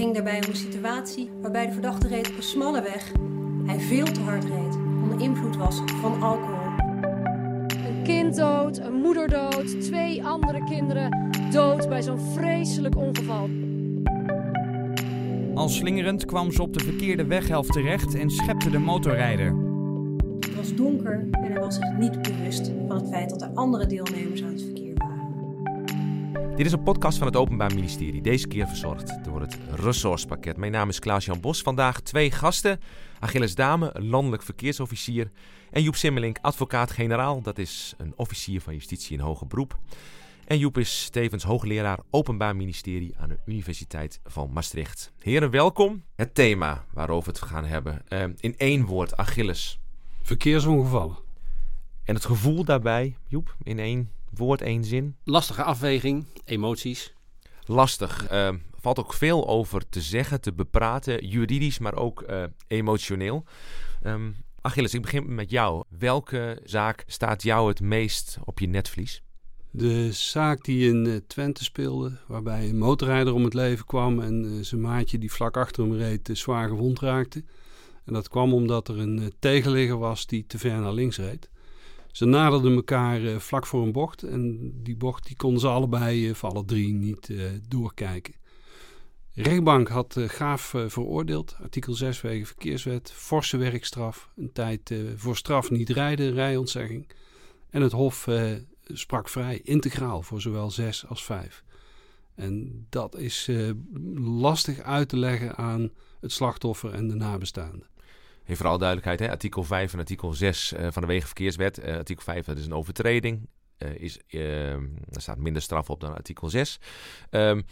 ging daarbij om een situatie waarbij de verdachte reed op een smalle weg. Hij veel te hard reed, onder invloed was van alcohol. Een kind dood, een moeder dood, twee andere kinderen dood bij zo'n vreselijk ongeval. Al slingerend kwam ze op de verkeerde weghelft terecht en schepte de motorrijder. Het was donker en hij was zich niet bewust van het feit dat er andere deelnemers aan het verkeer waren. Dit is een podcast van het Openbaar Ministerie, deze keer verzorgd door het Resourcepakket. Mijn naam is Klaas-Jan Bos. Vandaag twee gasten. Achilles Dame, landelijk verkeersofficier. En Joep Simmelink, advocaat-generaal. Dat is een officier van justitie in hoger beroep. En Joep is tevens hoogleraar Openbaar Ministerie aan de Universiteit van Maastricht. Heren, welkom. Het thema waarover we het gaan hebben. Uh, in één woord, Achilles. Verkeersongevallen. En het gevoel daarbij, Joep, in één woord, één zin? Lastige afweging, emoties. Lastig. Uh, valt ook veel over te zeggen, te bepraten, juridisch, maar ook uh, emotioneel. Um, Achilles, ik begin met jou. Welke zaak staat jou het meest op je netvlies? De zaak die in uh, Twente speelde, waarbij een motorrijder om het leven kwam en uh, zijn maatje die vlak achter hem reed zwaar gewond raakte. En dat kwam omdat er een tegenligger was die te ver naar links reed. Ze naderden elkaar vlak voor een bocht en die bocht die konden ze allebei, voor alle drie, niet doorkijken. De rechtbank had Gaaf veroordeeld, artikel 6 wegen verkeerswet, forse werkstraf, een tijd voor straf niet rijden, rijontzegging. En het Hof sprak vrij integraal voor zowel 6 als 5. En dat is uh, lastig uit te leggen aan het slachtoffer en de nabestaanden. Vooral duidelijkheid, hè? artikel 5 en artikel 6 uh, van de Wegenverkeerswet. Uh, artikel 5 dat is een overtreding. is, er staat minder straf op dan artikel 6. Um,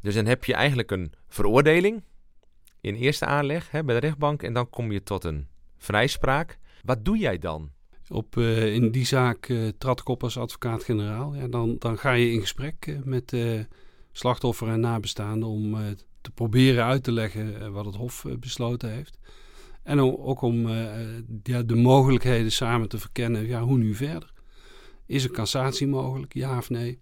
dus dan heb je eigenlijk een veroordeling in eerste aanleg hè, bij de rechtbank. En dan kom je tot een vrijspraak. Wat doe jij dan? Op, in die zaak uh, trad ik op als advocaat-generaal. Dan, dan ga je in gesprek met slachtoffer en nabestaanden om te proberen uit te leggen wat het Hof besloten heeft. En ook om ja, de mogelijkheden samen te verkennen. Ja, hoe nu verder? Is er cassatie mogelijk? Ja of nee?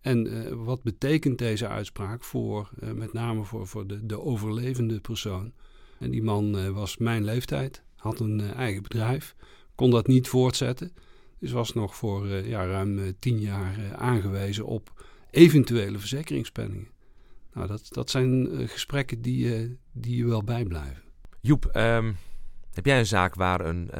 En wat betekent deze uitspraak voor, met name voor, voor de, de overlevende persoon? En die man was mijn leeftijd, had een eigen bedrijf kon dat niet voortzetten. Dus was nog voor ja, ruim tien jaar aangewezen op eventuele verzekeringspenningen. Nou, dat, dat zijn gesprekken die, die je wel bijblijven. Joep, um, heb jij een zaak waar, een,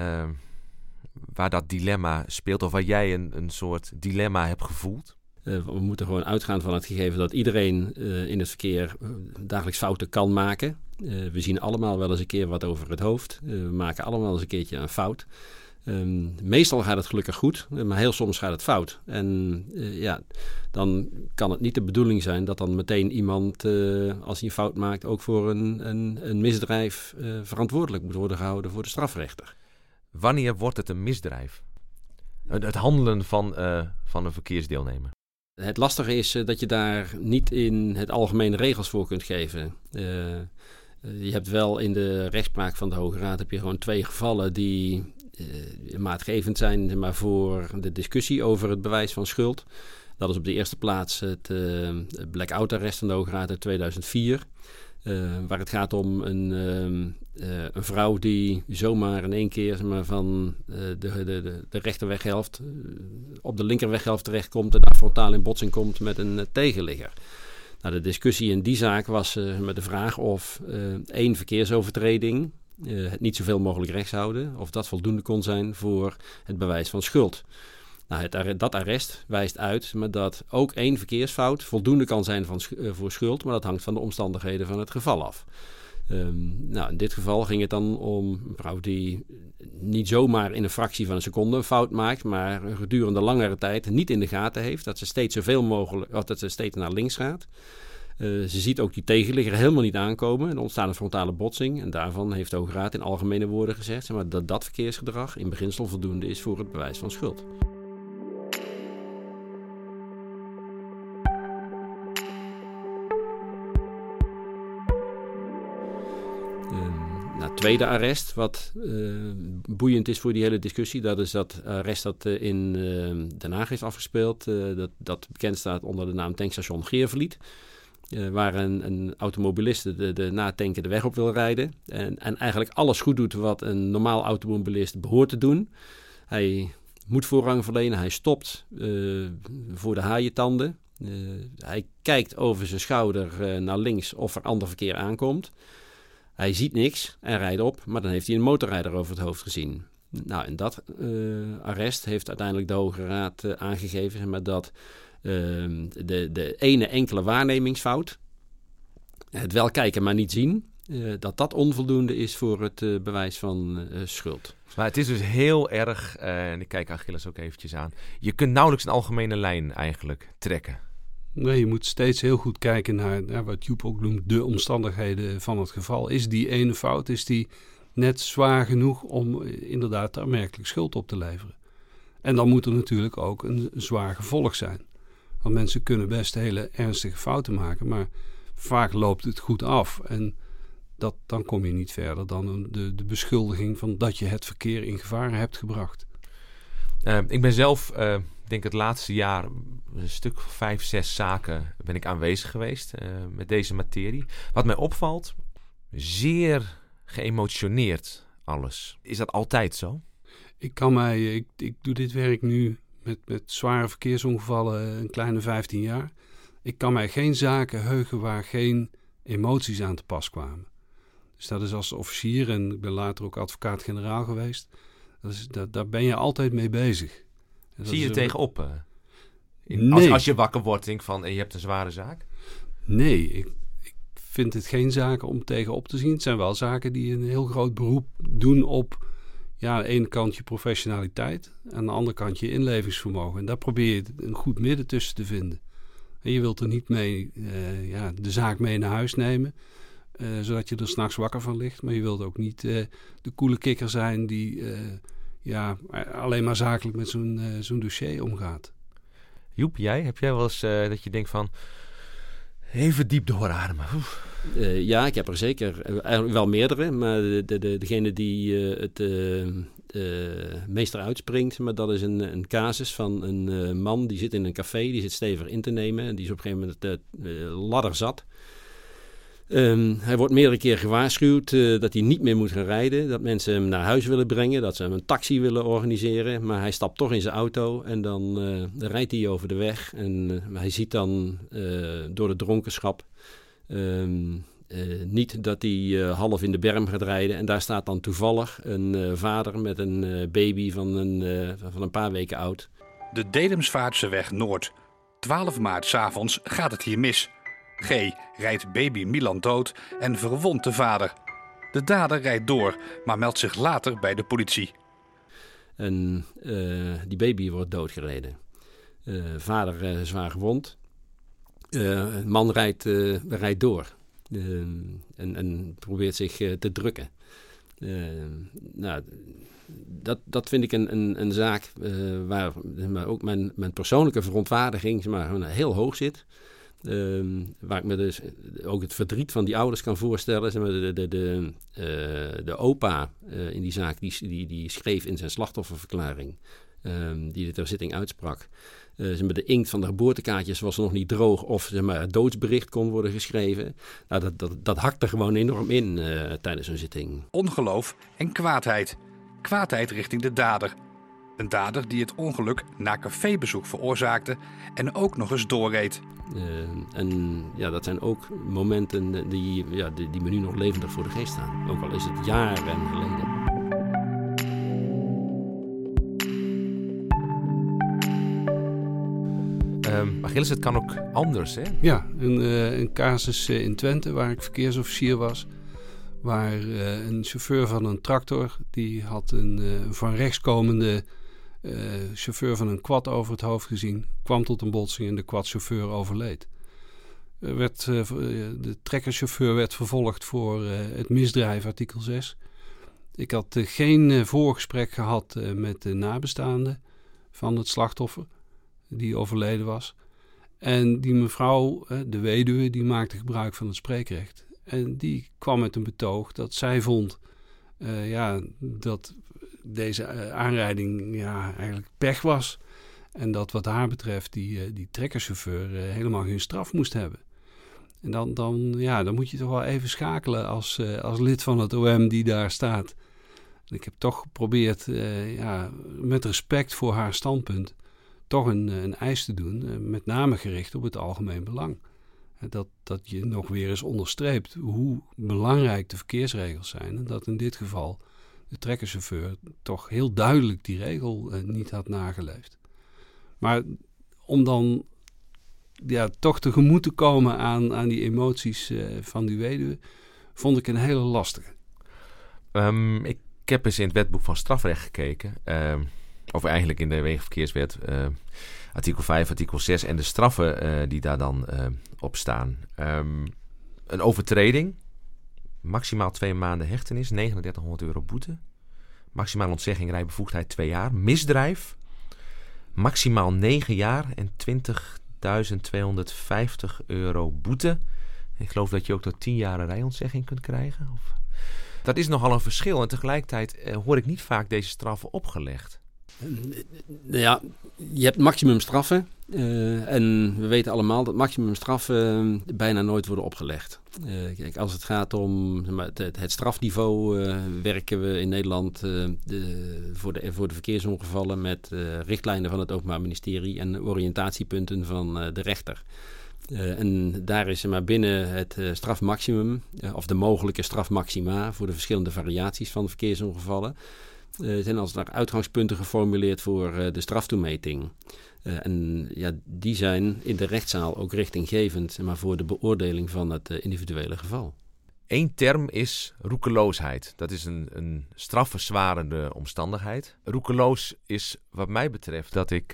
waar dat dilemma speelt of waar jij een, een soort dilemma hebt gevoeld? we moeten gewoon uitgaan van het gegeven dat iedereen in het verkeer dagelijks fouten kan maken. we zien allemaal wel eens een keer wat over het hoofd. we maken allemaal eens een keertje een fout. Um, meestal gaat het gelukkig goed, maar heel soms gaat het fout. En uh, ja, dan kan het niet de bedoeling zijn dat dan meteen iemand, uh, als hij een fout maakt, ook voor een, een, een misdrijf uh, verantwoordelijk moet worden gehouden voor de strafrechter. Wanneer wordt het een misdrijf? Het, het handelen van, van een verkeersdeelnemer? Het lastige is dat je daar niet in het algemene regels voor kunt geven. je hebt wel in de rechtspraak van de Hoge Raad heb je gewoon twee gevallen die maatgevend zijn maar voor de discussie over het bewijs van schuld. Dat is op de eerste plaats het uh, blackout-arrest van de Hoge Raad uit 2004. Uh, waar het gaat om een, uh, een vrouw die zomaar in één keer maar, van de, de, de, de rechterweghelft op de linkerweghelft terechtkomt en frontaal in botsing komt met een tegenligger. Nou, de discussie in die zaak was met de vraag of één verkeersovertreding uh, het niet zoveel mogelijk rechts houden, of dat voldoende kon zijn voor het bewijs van schuld. Nou, dat arrest wijst uit maar dat ook één verkeersfout voldoende kan zijn van, uh, voor schuld, maar dat hangt van de omstandigheden van het geval af. Um, nou, in dit geval ging het dan om een vrouw die niet zomaar in een fractie van een seconde een fout maakt, maar gedurende langere tijd niet in de gaten heeft dat ze steeds zoveel mogelijk, dat ze steeds naar links gaat. Uh, ze ziet ook die tegenligger helemaal niet aankomen. Er ontstaat een frontale botsing. En daarvan heeft de Hoge Raad in algemene woorden gezegd zeg maar, dat dat verkeersgedrag in beginsel voldoende is voor het bewijs van schuld. Nou, tweede arrest, wat uh, boeiend is voor die hele discussie, dat is dat arrest dat uh, in Den Haag is afgespeeld. dat, dat bekend staat onder de naam tankstation Geervliet. Waar een, een automobilist de, de de weg op wil rijden. En, en eigenlijk alles goed doet wat een normaal automobilist behoort te doen. Hij moet voorrang verlenen, hij stopt voor de haaientanden. hij kijkt over zijn schouder naar links of er ander verkeer aankomt. Hij ziet niks en rijdt op, maar dan heeft hij een motorrijder over het hoofd gezien. Nou, en dat arrest heeft uiteindelijk de Hoge Raad aangegeven, maar dat de, de ene enkele waarnemingsfout, het wel kijken maar niet zien, uh, dat dat onvoldoende is voor het uh, bewijs van uh, schuld. Maar het is dus heel erg, en ik kijk Achilles ook eventjes aan, je kunt nauwelijks een algemene lijn eigenlijk trekken. Nee, je moet steeds heel goed kijken naar, naar wat Joep ook noemt, de omstandigheden van het geval. Is die ene fout, is die net zwaar genoeg om inderdaad aanmerkelijk schuld op te leveren? En dan moet er natuurlijk ook een zwaar gevolg zijn. Want mensen kunnen best hele ernstige fouten maken, maar vaak loopt het goed af. En dat, dan kom je niet verder dan de, de beschuldiging van dat je het verkeer in gevaar hebt gebracht. Uh, ik ben zelf, uh, denk het laatste jaar, een stuk vijf, zes zaken ben ik aanwezig geweest uh, met deze materie. Wat mij opvalt, zeer geëmotioneerd alles. Is dat altijd zo? Ik kan mij, ik, ik doe dit werk nu met, met zware verkeersongevallen een kleine 15 jaar. Ik kan mij geen zaken heugen waar geen emoties aan te pas kwamen. Dus dat is als officier en ik ben later ook advocaat-generaal geweest. Dat is, dat, daar ben je altijd mee bezig. Zie je er tegenop? Uh, nee. als, als, je wakker wordt, denk van en je hebt een zware zaak? Nee, ik, ik vind het geen zaken om tegenop te zien. Het zijn wel zaken die een heel groot beroep doen op ja, aan de ene kant je professionaliteit, aan de andere kant je inlevingsvermogen. En daar probeer je een goed midden tussen te vinden. En je wilt er niet mee uh, ja, de zaak mee naar huis nemen, uh, zodat je er s'nachts wakker van ligt. Maar je wilt ook niet uh, de coole kikker zijn die ja, alleen maar zakelijk met zo'n zo'n dossier omgaat. Joep, jij? Heb jij wel eens dat je denkt van even diep doorademen? Uh, ja, ik heb er zeker eigenlijk wel meerdere. Maar de, de, de, degene die uh, het uh, meest eruit springt, maar dat is een, een casus van een man die zit in een café, die zit stevig in te nemen. En die is op een gegeven moment de ladder zat. Um, hij wordt meerdere keer gewaarschuwd uh, dat hij niet meer moet gaan rijden. Dat mensen hem naar huis willen brengen. Dat ze hem een taxi willen organiseren. Maar hij stapt toch in zijn auto en dan uh, rijdt hij over de weg. En uh, hij ziet dan door de dronkenschap uh, niet dat hij half in de berm gaat rijden. En daar staat dan toevallig een vader met een baby van een, van een paar weken oud. De Dedemsvaartseweg Noord. 12 maart s'avonds gaat het hier mis. G. rijdt baby Milan dood en verwondt de vader. De dader rijdt door, maar meldt zich later bij de politie. En die baby wordt doodgereden. vader zwaar gewond. Man rijdt, rijdt door en, en, probeert zich te drukken. nou, dat, dat vind ik een, een, een zaak waar maar ook mijn, mijn persoonlijke verontwaardiging maar, heel hoog zit. Uh, waar ik me dus ook het verdriet van die ouders kan voorstellen. Zeg maar, de, de, de, uh, de opa uh, in die zaak, die, die, die schreef in zijn slachtofferverklaring, um, die de ter zitting uitsprak. De inkt van de geboortekaartjes was nog niet droog of maar, het doodsbericht kon worden geschreven. Nou, dat, dat, dat hakte gewoon enorm in tijdens een zitting. Ongeloof en kwaadheid. Kwaadheid richting de dader. Een dader die het ongeluk na cafébezoek veroorzaakte en ook nog eens doorreed. Uh, en ja, dat zijn ook momenten die, ja, die, die me nu nog levendig voor de geest staan. Ook al is het jaren geleden. Um, Achilles, het kan ook anders, hè? Ja, een, uh, een casus uh, in Twente waar ik verkeersofficier was. Waar uh, een chauffeur van een tractor, die had een van rechts komende chauffeur van een quad over het hoofd gezien. Kwam tot een botsing en de quadchauffeur overleed. werd, de trekkerchauffeur werd vervolgd voor het misdrijf, artikel 6. Ik had geen voorgesprek gehad met de nabestaanden van het slachtoffer die overleden was. En die mevrouw, de weduwe, die maakte gebruik van het spreekrecht. En die kwam met een betoog dat zij vond ja, dat deze uh, aanrijding ja, eigenlijk pech was. En dat wat haar betreft die, uh, die trekkerchauffeur helemaal geen straf moest hebben. En dan, dan, ja, dan moet je toch wel even schakelen als, als lid van het OM die daar staat. Ik heb toch geprobeerd, ja, met respect voor haar standpunt, toch een, een eis te doen, met name gericht op het algemeen belang. Dat, dat je nog weer eens onderstreept hoe belangrijk de verkeersregels zijn. En dat in dit geval de trekkerchauffeur toch heel duidelijk die regel uh, niet had nageleefd. Maar om dan ja, toch tegemoet te komen aan, aan die emoties uh, van die weduwe, vond ik een hele lastige. Um, ik heb eens in het wetboek van strafrecht gekeken. Um, of eigenlijk in de Wegenverkeerswet. Uh, artikel 5, artikel 6 en de straffen die daar dan op staan. Um, een overtreding, maximaal twee maanden hechtenis, 3900 euro boete. Maximaal ontzegging rijbevoegdheid twee jaar. Misdrijf, maximaal 9 jaar en 20.250 euro boete. Ik geloof dat je ook tot 10 jaar rijontzegging kunt krijgen. Of... Dat is nogal een verschil en tegelijkertijd uh, hoor ik niet vaak deze straffen opgelegd. Ja, je hebt maximumstraffen. Uh, en we weten allemaal dat maximumstraffen bijna nooit worden opgelegd. Uh, kijk, als het gaat om het, het, strafniveau, werken we in Nederland de, voor, de, voor de verkeersongevallen met richtlijnen van het Openbaar Ministerie en oriëntatiepunten van de rechter. en daar is maar binnen het strafmaximum, of de mogelijke strafmaxima voor de verschillende variaties van verkeersongevallen, zijn als daar uitgangspunten geformuleerd voor de straftoemeting. Uh, en ja, die zijn in de rechtszaal ook richtinggevend maar voor de beoordeling van het individuele geval. Eén term is roekeloosheid. Dat is een, een strafverzwarende omstandigheid. Roekeloos is wat mij betreft dat ik,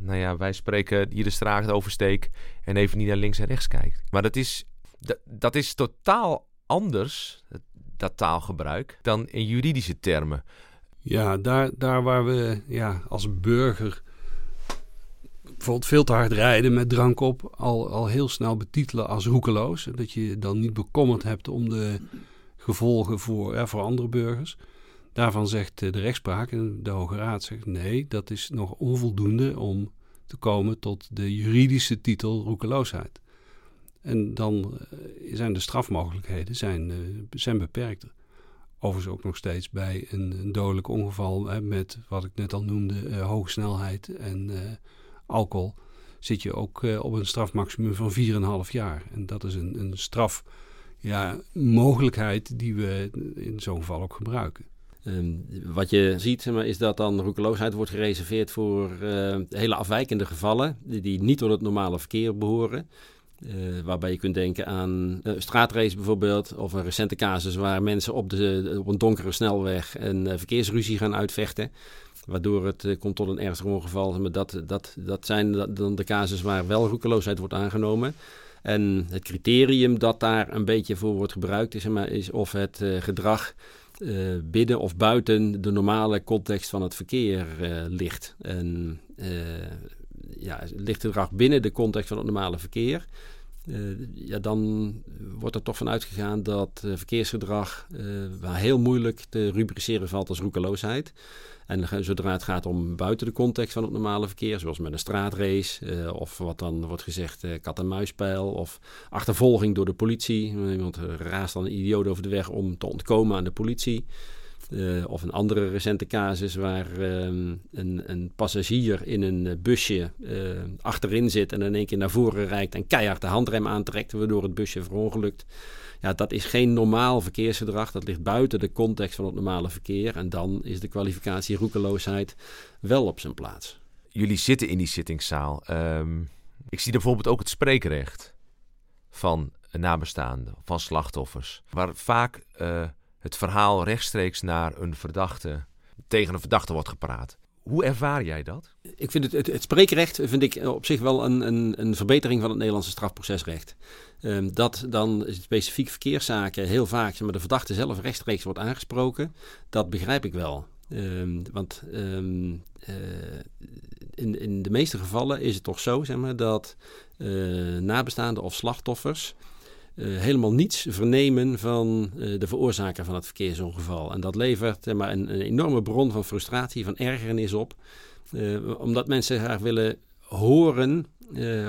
nou ja, wij spreken hier de straat oversteek en even niet naar links en rechts kijk. Maar dat is, dat, dat is totaal anders, dat taalgebruik, dan in juridische termen. Ja, daar, daar waar we ja, als burger bijvoorbeeld veel te hard rijden met drank op, al, al heel snel betitelen als roekeloos. Dat je dan niet bekommerd hebt om de gevolgen voor, voor andere burgers. Daarvan zegt de rechtspraak en de Hoge Raad zegt nee, dat is nog onvoldoende om te komen tot de juridische titel roekeloosheid. En dan eh, zijn de strafmogelijkheden zijn, uh, zijn beperkter. Overigens ook nog steeds bij een, een dodelijk ongeval hè, met wat ik net al noemde, hoge snelheid en alcohol. Zit je ook uh, op een strafmaximum van 4,5 jaar. En dat is een, een strafmogelijkheid ja, die we in zo'n geval ook gebruiken. Um, wat je ziet is dat dan roekeloosheid wordt gereserveerd voor hele afwijkende gevallen die, niet tot het normale verkeer behoren. Uh, waarbij je kunt denken aan uh, straatrace bijvoorbeeld, of een recente casus waar mensen op, de, op een donkere snelweg een verkeersruzie gaan uitvechten. Waardoor het komt tot een ernstig ongeval. Maar dat, dat, dat zijn dan de casus waar wel roekeloosheid wordt aangenomen. En het criterium dat daar een beetje voor wordt gebruikt is, is of het gedrag binnen of buiten de normale context van het verkeer ligt. En ja, ligt het gedrag binnen de context van het normale verkeer. Ja, dan wordt er toch van uitgegaan dat verkeersgedrag uh, heel moeilijk te rubriceren valt als roekeloosheid. En zodra het gaat om buiten de context van het normale verkeer, zoals met een straatrace, of wat dan wordt gezegd kat-en-muisspel, of achtervolging door de politie. Iemand raast dan een idioot over de weg om te ontkomen aan de politie. Of een andere recente casus waar um, een, een, passagier in een eh, busje achterin zit en in één keer naar voren rijdt en keihard de handrem aantrekt, waardoor het busje verongelukt. Ja, dat is geen normaal verkeersgedrag. Dat ligt buiten de context van het normale verkeer. En dan is de kwalificatie roekeloosheid wel op zijn plaats. Jullie zitten in die zittingszaal. Um, ik zie bijvoorbeeld ook het spreekrecht van nabestaanden, van slachtoffers. Waar vaak uh, het verhaal rechtstreeks naar een verdachte, tegen een verdachte wordt gepraat. Hoe ervaar jij dat? Ik vind het, het, spreekrecht vind ik op zich wel een, een, een verbetering van het Nederlandse strafprocesrecht. Um, dat dan specifiek verkeerszaken heel vaak zeg maar, de verdachte zelf rechtstreeks wordt aangesproken, dat begrijp ik wel. Um, want um, uh, in, in de meeste gevallen is het toch zo zeg maar, dat uh, nabestaanden of slachtoffers helemaal niets vernemen van de veroorzaker van het verkeersongeval. En dat levert maar een, een, enorme bron van frustratie, van ergernis op. omdat mensen graag willen horen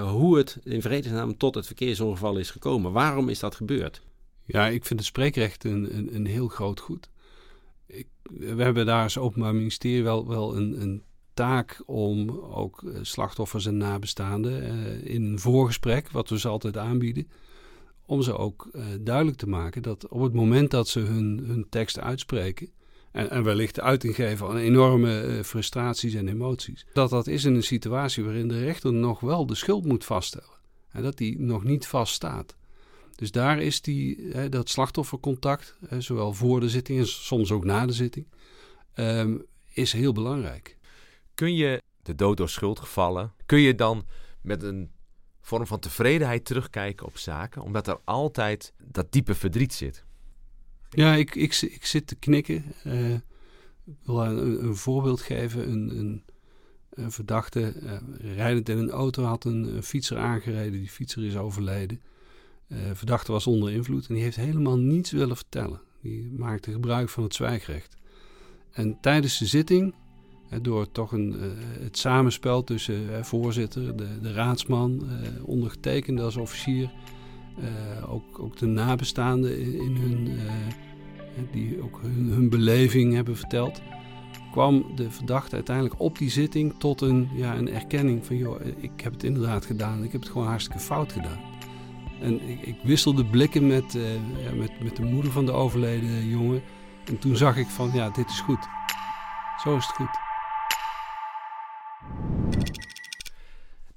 hoe het in vredesnaam tot het verkeersongeval is gekomen. Waarom is dat gebeurd? Ja, ik vind het spreekrecht een, een, een heel groot goed. Ik, we hebben daar als Openbaar Ministerie wel, wel een, een taak om ook slachtoffers en nabestaanden in een voorgesprek, wat we ze altijd aanbieden, om ze ook duidelijk te maken dat op het moment dat ze hun, hun tekst uitspreken, en, en wellicht uiting geven aan enorme uh, frustraties en emoties, dat dat is in een situatie waarin de rechter nog wel de schuld moet vaststellen. En dat die nog niet vaststaat. Dus daar is die, hè, dat slachtoffercontact, hè, zowel voor de zitting en soms ook na de zitting, um, is heel belangrijk. Kun je de dood door schuldgevallen, kun je dan met een vorm van tevredenheid terugkijken op zaken, omdat er altijd dat diepe verdriet zit. Ja, ik, ik, ik zit te knikken. Uh, ik wil een, voorbeeld geven. Een, een, verdachte, uh, rijdend in een auto, had een, fietser aangereden. Die fietser is overleden. Uh, verdachte was onder invloed en die heeft helemaal niets willen vertellen. Die maakte gebruik van het zwijgrecht. En tijdens de zitting door toch een, het samenspel tussen voorzitter, de, de raadsman, ondergetekende als officier, ook, ook de nabestaanden in, hun, die ook hun, hun, beleving hebben verteld, kwam de verdachte uiteindelijk op die zitting tot een, ja, een erkenning van, joh, ik heb het inderdaad gedaan, ik heb het gewoon hartstikke fout gedaan. En ik, ik wisselde blikken met, ja, met, met de moeder van de overleden jongen. En toen zag ik van, ja, dit is goed. Zo is het goed.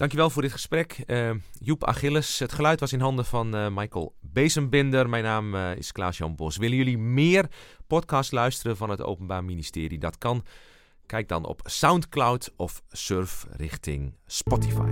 Dankjewel voor dit gesprek. Uh, Joep Achilles. Het geluid was in handen van uh, Michael Bezenbinder. Mijn naam uh, is Klaas-Jan Bos. Willen jullie meer podcast luisteren van het Openbaar Ministerie? Dat kan. Kijk dan op Soundcloud of surf richting Spotify.